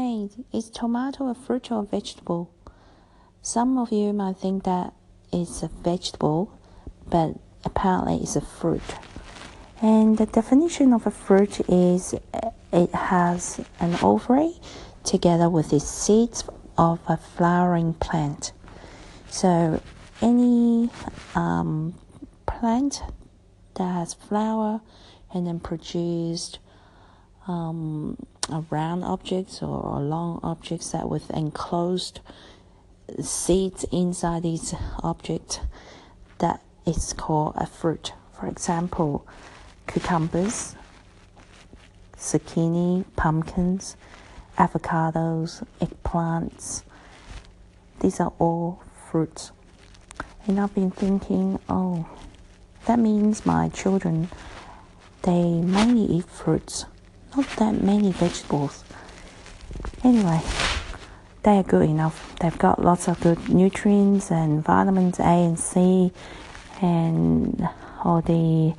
Hey, is tomato a fruit or vegetable? Some of you might think that it's a vegetable, but apparently it's a fruit. And the definition of a fruit is it has an ovary together with the seeds of a flowering plant. So any um, plant that has flower and then produced um, round objects or long objects that with enclosed seeds inside these objects that is called a fruit. For example, cucumbers, zucchini, pumpkins, avocados, eggplants. These are all fruits. And I've been thinking, oh, that means my children, they mainly eat fruits not that many vegetables. Anyway, they are good enough. They've got lots of good nutrients and vitamins A and C and all the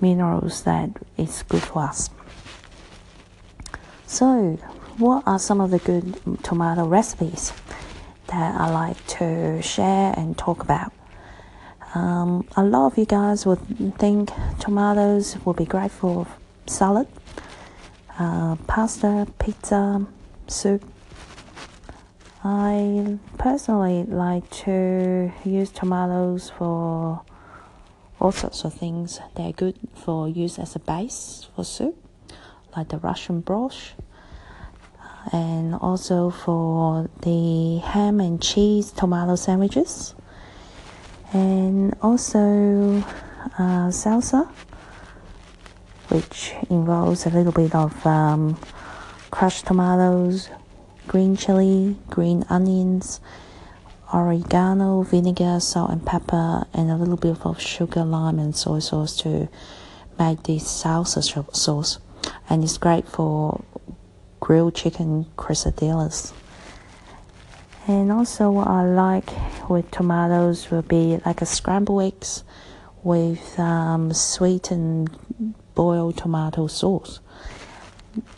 minerals that is good for us. So, what are some of the good tomato recipes that I like to share and talk about? Um, a lot of you guys would think tomatoes would be great for salad uh, pasta, pizza, soup. I personally like to use tomatoes for all sorts of things. They're good for use as a base for soup, like the Russian broth, and also for the ham and cheese tomato sandwiches, and also uh, salsa which involves a little bit of um, crushed tomatoes, green chili, green onions, oregano, vinegar, salt, and pepper, and a little bit of sugar, lime, and soy sauce to make this salsa sauce. And it's great for grilled chicken quesadillas. And also, what I like with tomatoes would be like a scrambled eggs with um, sweet and boiled tomato sauce.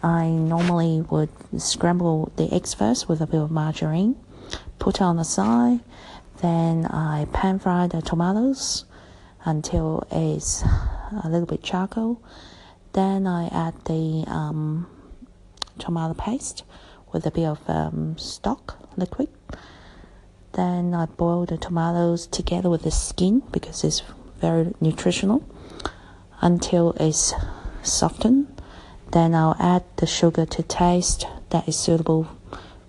I normally would scramble the eggs first with a bit of margarine, put it on the side, then I pan fry the tomatoes until it's a little bit charcoal. Then I add the um, tomato paste with a bit of um, stock liquid. Then I boil the tomatoes together with the skin because it's very nutritional until it's softened. Then I'll add the sugar to taste that is suitable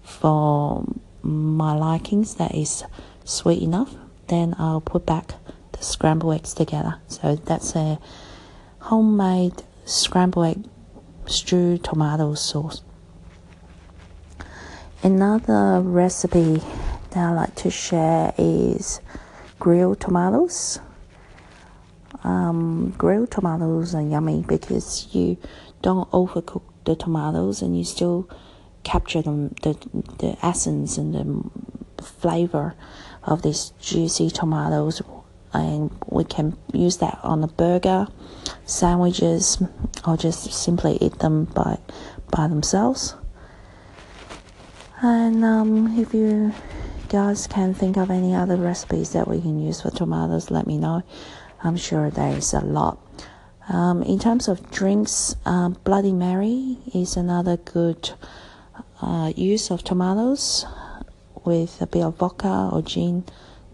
for my likings, that is sweet enough. Then I'll put back the scrambled eggs together. So that's a homemade scrambled egg stew tomato sauce. Another recipe that I like to share is grilled tomatoes um, grilled tomatoes are yummy because you don't overcook the tomatoes and you still capture them the the essence and the flavor of these juicy tomatoes. And we can use that on a burger sandwiches or just simply eat them by by themselves. And um, if you guys can think of any other recipes that we can use for tomatoes let me know I'm sure there is a lot. Um, in terms of drinks, uh, Bloody Mary is another good uh, use of tomatoes with a bit of vodka or gin.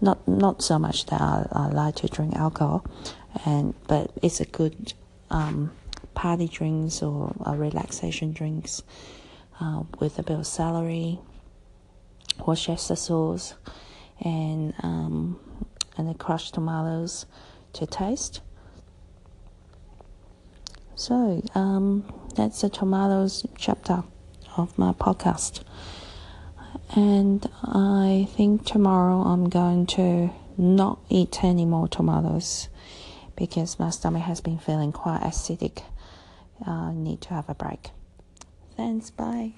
Not not so much that I, I like to drink alcohol, and but it's a good um, party drinks or relaxation drinks uh, with a bit of celery, Worcester sauce, and um, and the crushed tomatoes to taste. So um, that's the tomatoes chapter of my podcast. And I think tomorrow I'm going to not eat any more tomatoes because my stomach has been feeling quite acidic. I need to have a break. Thanks, bye.